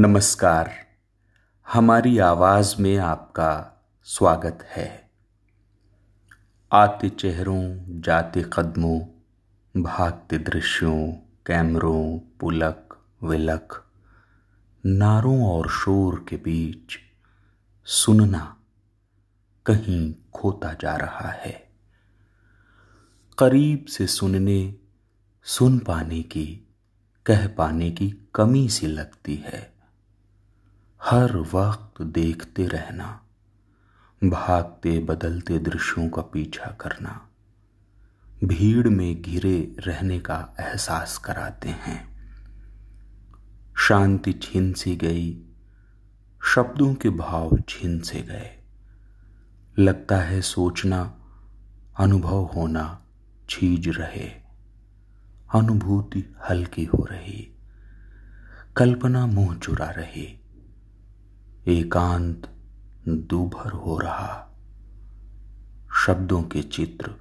नमस्कार। हमारी आवाज़ में आपका स्वागत है। आते चेहरों, जाते कदमों, भागते दृश्यों, कैमरों, पुलक, विलक, नारों और शोर के बीच सुनना कहीं खोता जा रहा है। करीब से सुनने, सुन पाने की, कह पाने की कमी सी लगती है। हर वक्त देखते रहना, भागते बदलते दृश्यों का पीछा करना, भीड़ में घिरे रहने का एहसास कराते हैं। शांति छीन सी गई, शब्दों के भाव छीन से गए। लगता है सोचना, अनुभव होना छीज रहे, अनुभूति हल्की हो रही, कल्पना मुँह चुरा रही। एकांत दूभर हो रहा। शब्दों के चित्र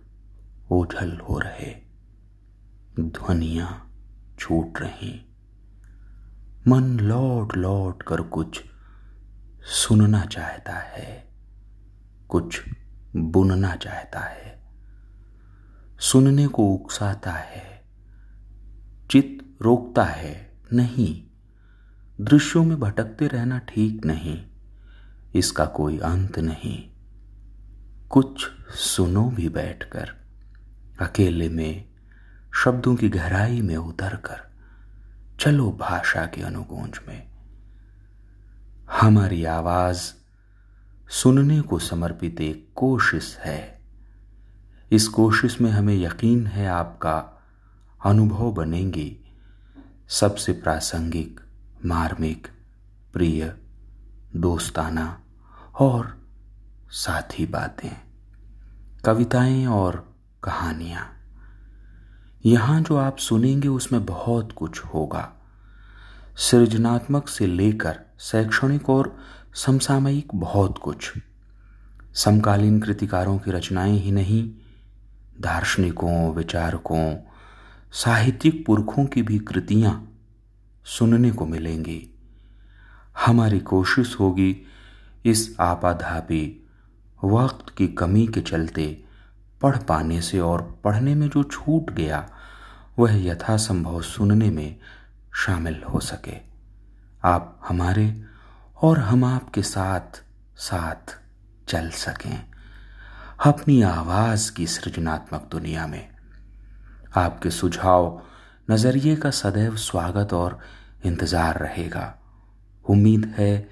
ओझल हो रहे। ध्वनियाँ छूट रही। मन लौट लौट कर कुछ सुनना चाहता है। कुछ बुनना चाहता है। सुनने को उकसाता है। चित रोकता है, नहीं। दृश्यों में भटकते रहना ठीक नहीं, इसका कोई अंत नहीं। कुछ सुनो भी बैठकर, अकेले में, शब्दों की गहराई में उतर कर चलो भाषा के अनुगूंज में। हमारी आवाज़ सुनने को समर्पित एक कोशिश है। इस कोशिश में हमें यकीन है आपका अनुभव बनेंगी। सबसे प्रासंगिक मार्मिक, प्रिय, दोस्ताना और साथी बातें, कविताएँ और कहानियाँ। यहाँ जो आप सुनेंगे उसमें बहुत कुछ होगा। सृजनात्मक से लेकर शैक्षणिक और समसामयिक बहुत कुछ। समकालीन कृतिकारों की रचनाएँ ही नहीं, दार्शनिकों, विचारकों, साहित्यिक पुरखों की भी कृतियाँ सुनने को मिलेंगी। हमारी कोशिश होगी इस आपाधापी वक्त की कमी के चलते पढ़ पाने से और पढ़ने में जो छूट गया, वह यथासंभव सुनने में शामिल हो सके। आप हमारे और हम आपके साथ साथ चल सकें। अपनी आवाज़ की सृजनात्मक दुनिया में। आपके सुझाव नज़रिए का सदैव स्वागत और इंतज़ार रहेगा। उम्मीद है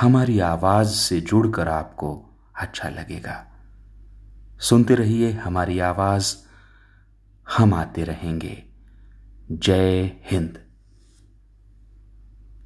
हमारी आवाज़ से जुड़कर आपको अच्छा लगेगा। सुनते रहिए हमारी आवाज़, हम आते रहेंगे। जय हिंद।